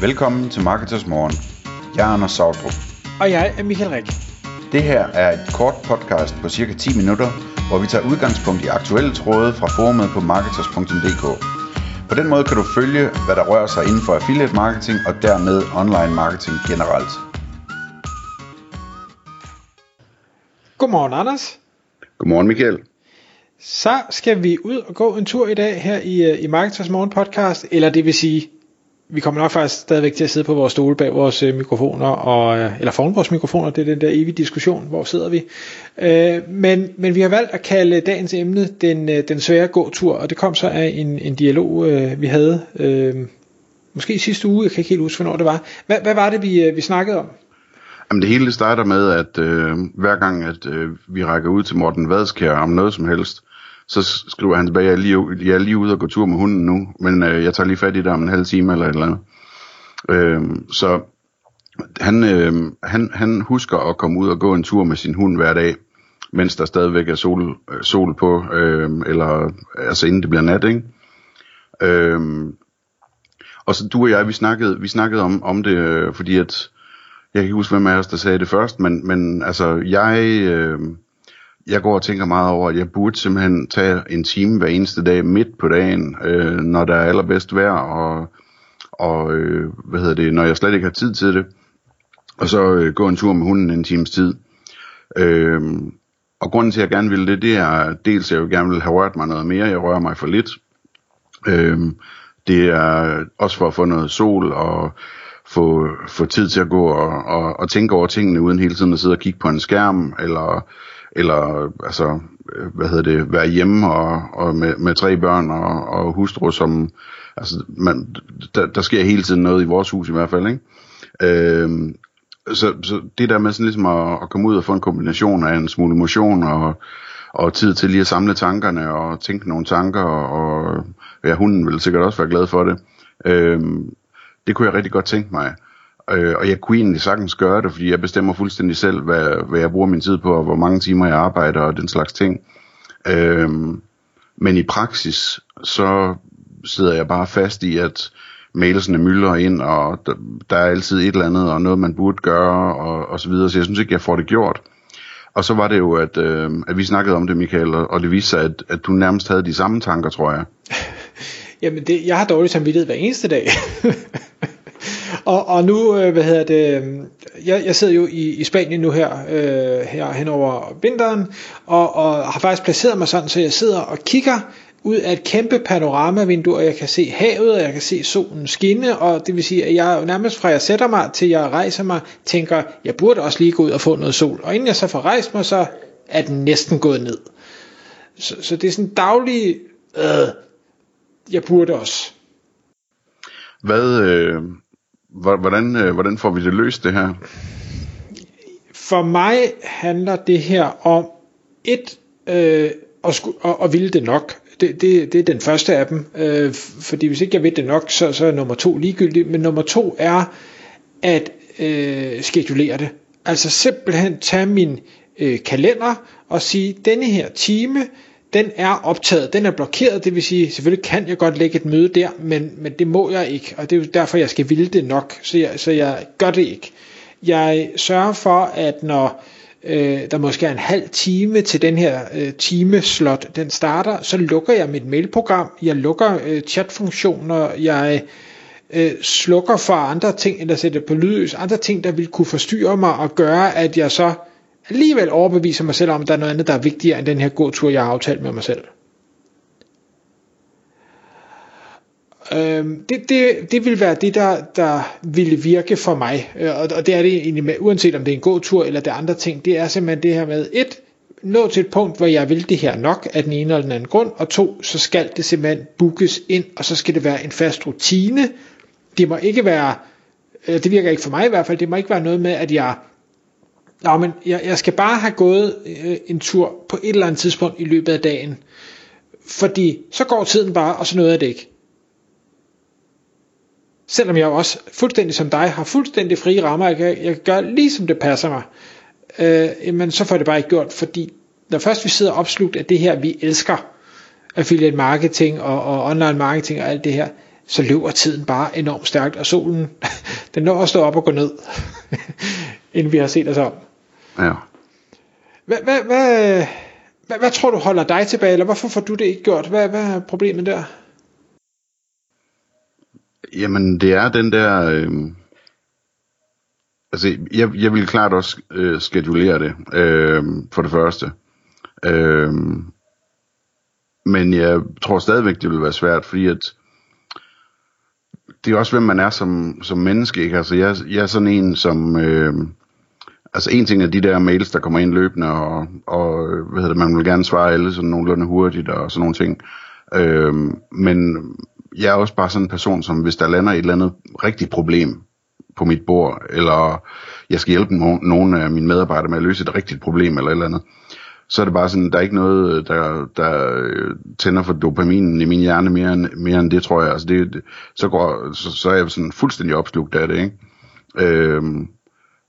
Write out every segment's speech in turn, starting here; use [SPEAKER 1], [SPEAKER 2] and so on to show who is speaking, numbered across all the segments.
[SPEAKER 1] Velkommen til Marketers Morgen. Jeg er Anders Sautrup.
[SPEAKER 2] Og jeg er Michael Rik.
[SPEAKER 1] Det her er et kort podcast på cirka 10 minutter, hvor vi tager udgangspunkt i aktuelle tråde fra forumet på marketers.dk. På den måde kan du følge, hvad der rører sig inden for affiliate marketing og dermed online marketing generelt.
[SPEAKER 2] Godmorgen, Anders.
[SPEAKER 1] Godmorgen Michael.
[SPEAKER 2] Så skal vi ud og gå en tur i dag her i, øh, i Marketers Morgen podcast, eller det vil sige, vi kommer nok faktisk stadigvæk til at sidde på vores stole bag vores øh, mikrofoner, og, øh, eller foran vores mikrofoner, det er den der evige diskussion, hvor sidder vi. Øh, men, men vi har valgt at kalde dagens emne den, øh, den svære gåtur, og det kom så af en, en dialog, øh, vi havde, øh, måske sidste uge, jeg kan ikke helt huske, hvornår det var. Hvad, hvad var det, vi, øh, vi snakkede om?
[SPEAKER 3] Jamen det hele starter med, at øh, hver gang, at øh, vi rækker ud til Morten Vadskær om noget som helst, så skriver han tilbage, jeg er lige, jeg er lige ude og gå tur med hunden nu, men øh, jeg tager lige fat i dig om en halv time eller et eller andet. Øh, så han, øh, han, han husker at komme ud og gå en tur med sin hund hver dag, mens der stadigvæk er sol, øh, sol på, øh, eller altså inden det bliver nat, ikke? Øh, og så du og jeg, vi snakkede, vi snakkede om, om det, øh, fordi at, jeg kan ikke huske, hvem af os, der sagde det først, men, men altså, jeg, øh, jeg går og tænker meget over, at jeg burde simpelthen tage en time hver eneste dag midt på dagen, øh, når der er allerbedst vejr, og, og øh, hvad hedder det, når jeg slet ikke har tid til det, og så øh, gå en tur med hunden en times tid. Øh, og grunden til, at jeg gerne vil det, det er dels, at jeg gerne vil have rørt mig noget mere, jeg rører mig for lidt. Øh, det er også for at få noget sol, og få, få tid til at gå og, og, og tænke over tingene, uden hele tiden at sidde og kigge på en skærm, eller eller altså, øh, hvad hedder det, være hjemme og, og med, med tre børn og, og hustru, som, altså, man, der, der sker hele tiden noget i vores hus i hvert fald, ikke? Øhm, så, så det der med sådan ligesom at, at komme ud og få en kombination af en smule motion og, og tid til lige at samle tankerne og tænke nogle tanker, og, og ja, hunden vil sikkert også være glad for det. Øhm, det kunne jeg rigtig godt tænke mig. Øh, og jeg kunne egentlig sagtens gøre det, fordi jeg bestemmer fuldstændig selv, hvad, hvad jeg bruger min tid på, og hvor mange timer jeg arbejder og den slags ting. Øh, men i praksis, så sidder jeg bare fast i, at mailsene myldrer ind, og der, der er altid et eller andet, og noget man burde gøre, og, og så videre, så jeg synes ikke, jeg får det gjort. Og så var det jo, at, øh, at vi snakkede om det, Michael, og det viste sig, at, at du nærmest havde de samme tanker, tror jeg.
[SPEAKER 2] Jamen, det, jeg har dårlig samvittighed hver eneste dag. og, og nu, øh, hvad hedder det, øhm, jeg, jeg sidder jo i, i Spanien nu her, øh, her hen over vinteren, og, og har faktisk placeret mig sådan, så jeg sidder og kigger ud af et kæmpe panoramavindue, og jeg kan se havet, og jeg kan se solen skinne, og det vil sige, at jeg nærmest fra jeg sætter mig til jeg rejser mig, tænker, jeg burde også lige gå ud og få noget sol. Og inden jeg så får rejst mig, så er den næsten gået ned. Så, så det er sådan daglig, øh, jeg burde også.
[SPEAKER 3] Hvad, øh, hvordan, øh, hvordan får vi det løst det her?
[SPEAKER 2] For mig handler det her om et øh, at, sku, at, at ville det nok. Det, det, det er den første af dem, øh, fordi hvis ikke jeg ved det nok, så, så er nummer to ligegyldigt. Men nummer to er at øh, skedulere det. Altså simpelthen tage min øh, kalender og sige, denne her time, den er optaget, den er blokeret, det vil sige, selvfølgelig kan jeg godt lægge et møde der, men, men det må jeg ikke, og det er jo derfor, jeg skal ville det nok, så jeg, så jeg gør det ikke. Jeg sørger for, at når øh, der måske er en halv time til den her øh, timeslot, den starter, så lukker jeg mit mailprogram, jeg lukker øh, chatfunktioner, jeg øh, slukker for andre ting, eller sætter på lydløs, andre ting, der vil kunne forstyrre mig og gøre, at jeg så alligevel overbeviser mig selv om, at der er noget andet, der er vigtigere end den her gåtur, jeg har aftalt med mig selv. Øhm, det, det, det vil være det, der, der ville virke for mig, øh, og, og det er det egentlig med, uanset om det er en god tur eller det er andre ting, det er simpelthen det her med, et, nå til et punkt, hvor jeg vil det her nok af den ene eller den anden grund, og to, så skal det simpelthen bookes ind, og så skal det være en fast rutine. Det må ikke være, øh, det virker ikke for mig i hvert fald, det må ikke være noget med, at jeg Nå, men jeg, jeg skal bare have gået øh, en tur på et eller andet tidspunkt i løbet af dagen. Fordi så går tiden bare, og så nåede jeg det ikke. Selvom jeg også fuldstændig som dig har fuldstændig frie rammer, jeg kan, jeg kan gøre lige som det passer mig. Øh, men så får det bare ikke gjort, fordi når først vi sidder opslugt af det her, vi elsker, affiliate marketing og, og online marketing og alt det her, så løber tiden bare enormt stærkt, og solen, den når at stå op og gå ned, inden vi har set os om.
[SPEAKER 3] Ja.
[SPEAKER 2] Hvad, hvad, hvad, hvad, hvad tror du holder dig tilbage, eller hvorfor får du det ikke gjort? Hvad, hvad er problemet der?
[SPEAKER 3] Jamen, det er den der... Øh, altså, jeg, jeg vil klart også øh, skedulere det, øh, for det første. Øh, men jeg tror stadigvæk, det vil være svært, fordi at det er også, hvem man er som, som menneske. Ikke? Altså, jeg, jeg er sådan en, som... Øh, altså, en ting er de der mails, der kommer ind løbende, og, og hvad hedder det, man vil gerne svare alle sådan nogenlunde hurtigt, og sådan nogle ting. Øhm, men jeg er også bare sådan en person, som hvis der lander et eller andet rigtigt problem på mit bord, eller jeg skal hjælpe nogen af mine medarbejdere med at løse et rigtigt problem, eller et eller andet, så er det bare sådan, der er ikke noget, der, der tænder for dopaminen i min hjerne mere end, mere end det, tror jeg. Altså det, så, går, så, så er jeg sådan fuldstændig opslugt af det, ikke? Øhm,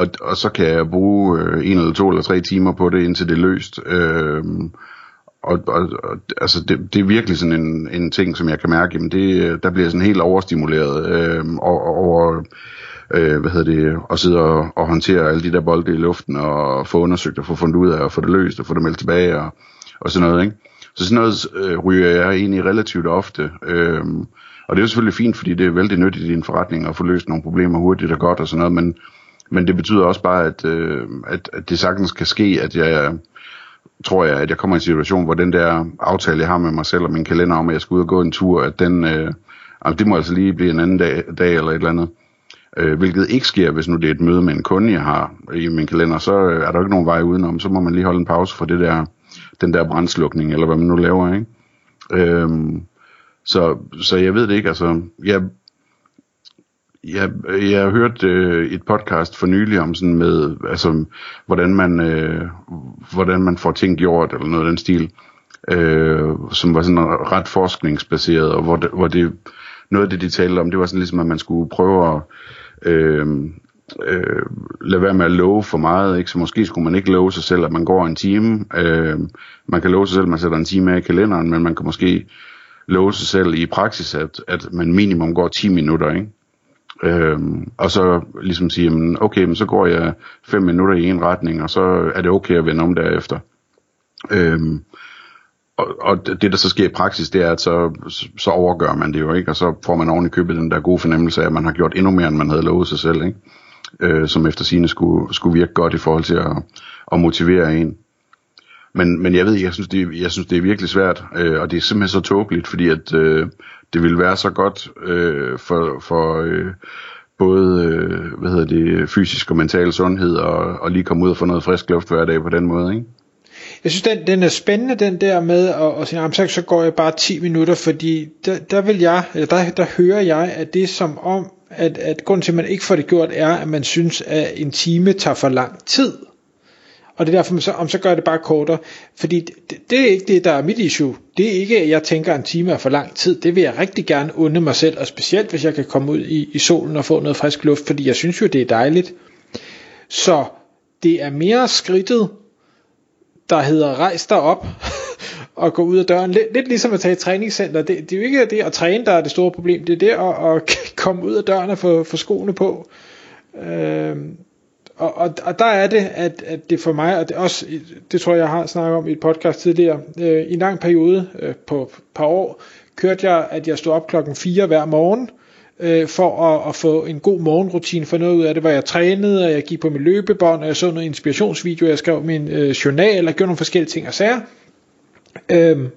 [SPEAKER 3] og, og så kan jeg bruge øh, en eller to eller tre timer på det, indtil det er løst. Øh, og, og, og altså det, det er virkelig sådan en, en ting, som jeg kan mærke, jamen det, øh, der bliver sådan helt overstimuleret øh, over øh, hvad hedder det, at sidde og, og håndtere alle de der bolde i luften, og få undersøgt og få fundet ud af, og få det løst, og få det meldt tilbage, og, og sådan noget, ikke? Så sådan noget øh, ryger jeg egentlig relativt ofte, øh, og det er jo selvfølgelig fint, fordi det er vældig nyttigt i din forretning at få løst nogle problemer hurtigt og godt og sådan noget, men, men det betyder også bare, at, øh, at, at det sagtens kan ske, at jeg tror jeg, at jeg kommer i en situation, hvor den der aftale, jeg har med mig selv og min kalender om, at jeg skal ud og gå en tur, at den, øh, altså det må altså lige blive en anden dag, dag eller et eller andet. Øh, hvilket ikke sker, hvis nu det er et møde med en kunde, jeg har i min kalender, så øh, er der ikke nogen vej udenom. Så må man lige holde en pause for det der, den der brandslukning, eller hvad man nu laver, ikke? Øh, så, så jeg ved det ikke, altså, jeg, jeg, jeg har hørt øh, et podcast for nylig om sådan med, altså, hvordan man, øh, hvordan man får ting gjort, eller noget af den stil, øh, som var sådan ret forskningsbaseret, og hvor det, hvor det, noget af det, de talte om, det var sådan ligesom, at man skulle prøve at øh, øh, lade være med at love for meget, ikke? så måske skulle man ikke love sig selv, at man går en time. Øh, man kan love sig selv, at man sætter en time af i kalenderen, men man kan måske love sig selv i praksis, at, at man minimum går 10 minutter, ikke? Øhm, og så ligesom sige, jamen, okay, men så går jeg 5 minutter i en retning, og så er det okay at vende om derefter. Øhm, og, og det der så sker i praksis, det er, at så, så overgør man det jo, ikke? Og så får man oven i købet den der gode fornemmelse af, at man har gjort endnu mere, end man havde lovet sig selv, ikke? Øh, som efter sine skulle, skulle virke godt i forhold til at, at motivere en. Men, men jeg ved, jeg synes, det, jeg synes, det er virkelig svært, øh, og det er simpelthen så tåbeligt, fordi at øh, det vil være så godt øh, for, for øh, både øh, hvad hedder det, fysisk og mental sundhed, og, og lige komme ud og få noget frisk luft hver dag på den måde, ikke?
[SPEAKER 2] Jeg synes, den, den er spændende, den der med at, at sige, så, så går jeg bare 10 minutter, fordi der, der vil jeg, eller der, der hører jeg, at det er som om, at, at grunden til, at man ikke får det gjort, er, at man synes, at en time tager for lang tid. Og det er derfor, så, om så gør det bare kortere. Fordi det, det er ikke det, der er mit issue. Det er ikke, at jeg tænker, at en time er for lang tid. Det vil jeg rigtig gerne unde mig selv, og specielt hvis jeg kan komme ud i, i solen og få noget frisk luft, fordi jeg synes jo, det er dejligt. Så det er mere skridtet, der hedder rejs dig op og gå ud af døren. Lidt, lidt ligesom at tage et træningscenter. Det, det er jo ikke det at træne, der er det store problem. Det er det at, at komme ud af døren og få, få skoene på. Øh, og, og, og der er det, at, at det for mig, og det, også, det tror jeg, jeg har snakket om i et podcast tidligere, øh, i en lang periode øh, på et par år, kørte jeg, at jeg stod op klokken 4 hver morgen, øh, for at, at få en god morgenrutine, for noget ud af det, hvor jeg trænede, og jeg gik på mit løbebånd, og jeg så noget inspirationsvideo, jeg skrev min øh, journal, og gjorde nogle forskellige ting og sager. Øhm,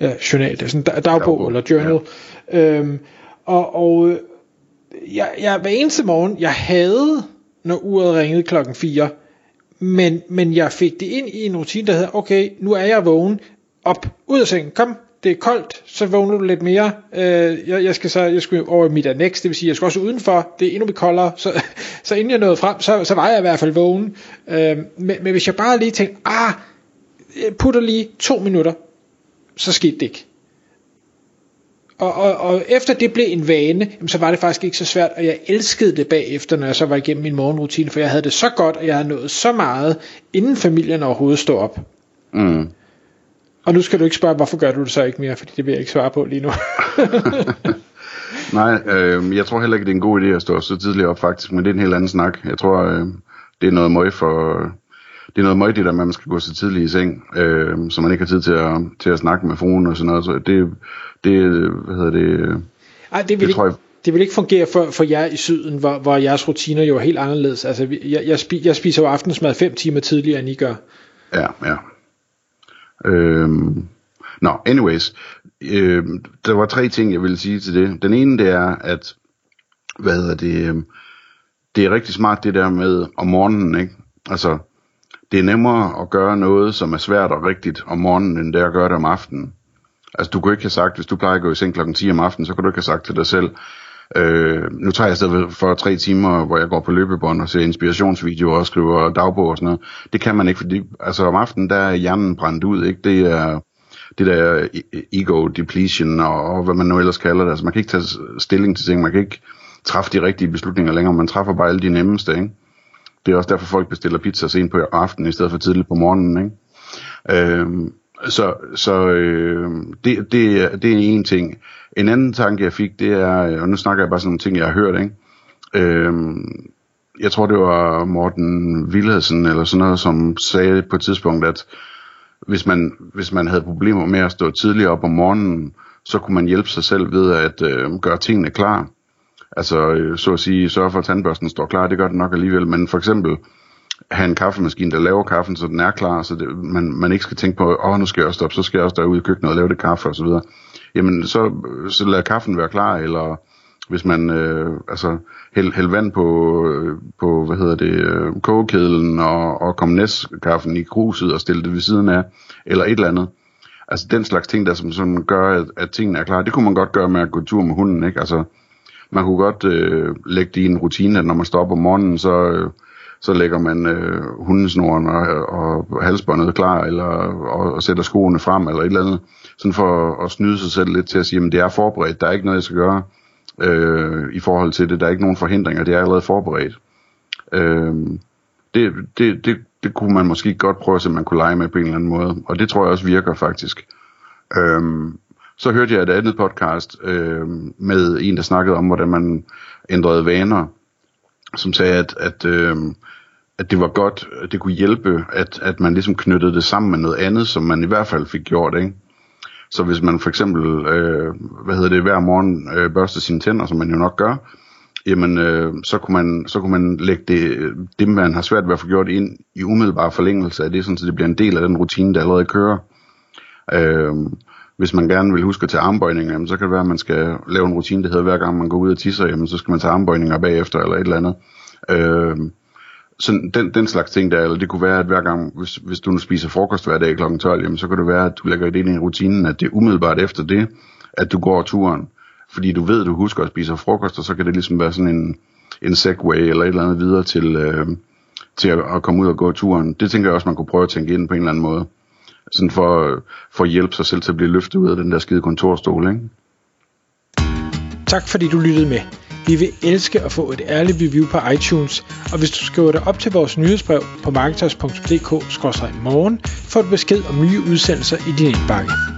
[SPEAKER 2] ja, journal, det er sådan en dagbog, dagbog eller journal. Ja. Øhm, og og jeg, jeg, hver eneste morgen, jeg havde når uret ringede klokken 4. Men, men jeg fik det ind i en rutine, der hedder, okay, nu er jeg vågen, op, ud af sengen, kom, det er koldt, så vågner du lidt mere. Øh, jeg, jeg, skal så, jeg skulle over i mit annex, det vil sige, jeg skal også udenfor, det er endnu mere koldere, så, så inden jeg nåede frem, så, så var jeg i hvert fald vågen. Øh, men, men hvis jeg bare lige tænkte, ah, putter lige to minutter, så skete det ikke. Og, og, og efter det blev en vane, jamen, så var det faktisk ikke så svært, og jeg elskede det bagefter, når jeg så var igennem min morgenrutine, for jeg havde det så godt, og jeg havde nået så meget, inden familien overhovedet stod op.
[SPEAKER 3] Mm.
[SPEAKER 2] Og nu skal du ikke spørge, hvorfor gør du det så ikke mere, fordi det vil jeg ikke svare på lige nu.
[SPEAKER 3] Nej, øh, jeg tror heller ikke, det er en god idé at stå så tidligt op faktisk, men det er en helt anden snak. Jeg tror, øh, det er noget møg for... Det er noget møg, det der med, at man skal gå så tidligt i seng, øh, så man ikke har tid til at, til at snakke med fruen og sådan noget. Så det, det hvad hedder det...
[SPEAKER 2] Ej, det vil, det, ikke, jeg... det vil ikke fungere for, for jer i syden, hvor, hvor jeres rutiner jo er helt anderledes. Altså, jeg, jeg, spi, jeg spiser jo aftensmad fem timer tidligere, end I gør.
[SPEAKER 3] Ja, ja. Øhm, Nå, no, anyways. Øh, der var tre ting, jeg ville sige til det. Den ene, det er, at hvad hedder det, øh, det er rigtig smart det der med om morgenen, ikke? Altså, det er nemmere at gøre noget, som er svært og rigtigt om morgenen, end det at gøre det om aftenen. Altså, du kunne ikke have sagt, hvis du plejer at gå i seng klokken 10 om aftenen, så kunne du ikke have sagt til dig selv, øh, nu tager jeg stedet for tre timer, hvor jeg går på løbebånd og ser inspirationsvideoer og skriver dagbog og sådan noget. Det kan man ikke, fordi altså om aftenen, der er hjernen brændt ud, ikke? Det er, det der ego depletion og, og hvad man nu ellers kalder det. Altså man kan ikke tage stilling til ting, man kan ikke træffe de rigtige beslutninger længere, man træffer bare alle de nemmeste, ikke? Det er også derfor, folk bestiller pizza sent på aftenen, i stedet for tidligt på morgenen, ikke? Øhm, så så øh, det, det, det er en ting. En anden tanke, jeg fik, det er, og nu snakker jeg bare sådan nogle ting, jeg har hørt, ikke? Øhm, jeg tror, det var Morten Villadsen eller sådan noget, som sagde på et tidspunkt, at hvis man, hvis man havde problemer med at stå tidligere op om morgenen, så kunne man hjælpe sig selv ved at øh, gøre tingene klar. Altså, øh, så at sige, sørge for, at tandbørsten står klar, det gør den nok alligevel, men for eksempel have en kaffemaskine, der laver kaffen, så den er klar, så det, man, man ikke skal tænke på, åh, oh, nu skal jeg også op, så skal jeg også derud i køkkenet og lave det kaffe osv. Jamen, så, så lad kaffen være klar, eller hvis man øh, altså hæld, hæld vand på, øh, på hvad hedder det, øh, kogekedlen og, og kom næstkaffen i kruset og stille det ved siden af, eller et eller andet. Altså den slags ting, der som som gør, at, at tingene er klar, det kunne man godt gøre med at gå tur med hunden, ikke? Altså, man kunne godt øh, lægge det i en rutine, at når man står op om morgenen, så, øh, så lægger man øh, hundesnoren og, og halsbåndet klar, eller og, og sætter skoene frem, eller et eller andet, sådan for at snyde sig selv lidt til at sige, at det er forberedt, der er ikke noget, jeg skal gøre øh, i forhold til det. Der er ikke nogen forhindringer, det er allerede forberedt. Øh, det, det, det, det kunne man måske godt prøve at se, man kunne lege med på en eller anden måde. Og det tror jeg også virker faktisk. Øh, så hørte jeg et andet podcast øh, med en, der snakkede om, hvordan man ændrede vaner, som sagde, at, at, øh, at det var godt, at det kunne hjælpe, at, at man ligesom knyttede det sammen med noget andet, som man i hvert fald fik gjort, ikke? Så hvis man for eksempel, øh, hvad hedder det, hver morgen øh, børster sine tænder, som man jo nok gør, jamen øh, så, kunne man, så kunne man lægge det, det, man har svært ved at få gjort ind i umiddelbar forlængelse af det, sådan, så det bliver en del af den rutine, der allerede kører. Øh, hvis man gerne vil huske at tage armbøjninger, jamen, så kan det være, at man skal lave en rutine, der hedder, hver gang man går ud og tisser, jamen, så skal man tage armbøjninger bagefter, eller et eller andet. Øh, sådan den, den slags ting der, eller det kunne være, at hver gang, hvis, hvis du nu spiser frokost hver dag kl. 12, jamen, så kan det være, at du lægger det ind i rutinen, at det er umiddelbart efter det, at du går turen. Fordi du ved, at du husker at spise frokost, og så kan det ligesom være sådan en, en segway eller et eller andet videre til, øh, til at, at komme ud og gå turen. Det tænker jeg også, man kunne prøve at tænke ind på en eller anden måde. Sådan for, for at hjælpe sig selv til at blive løftet ud af den der skide kontorstol, ikke?
[SPEAKER 2] Tak fordi du lyttede med. Vi vil elske at få et ærligt review på iTunes, og hvis du skriver dig op til vores nyhedsbrev på marketers.dk-morgen, får du besked om nye udsendelser i din indbakke.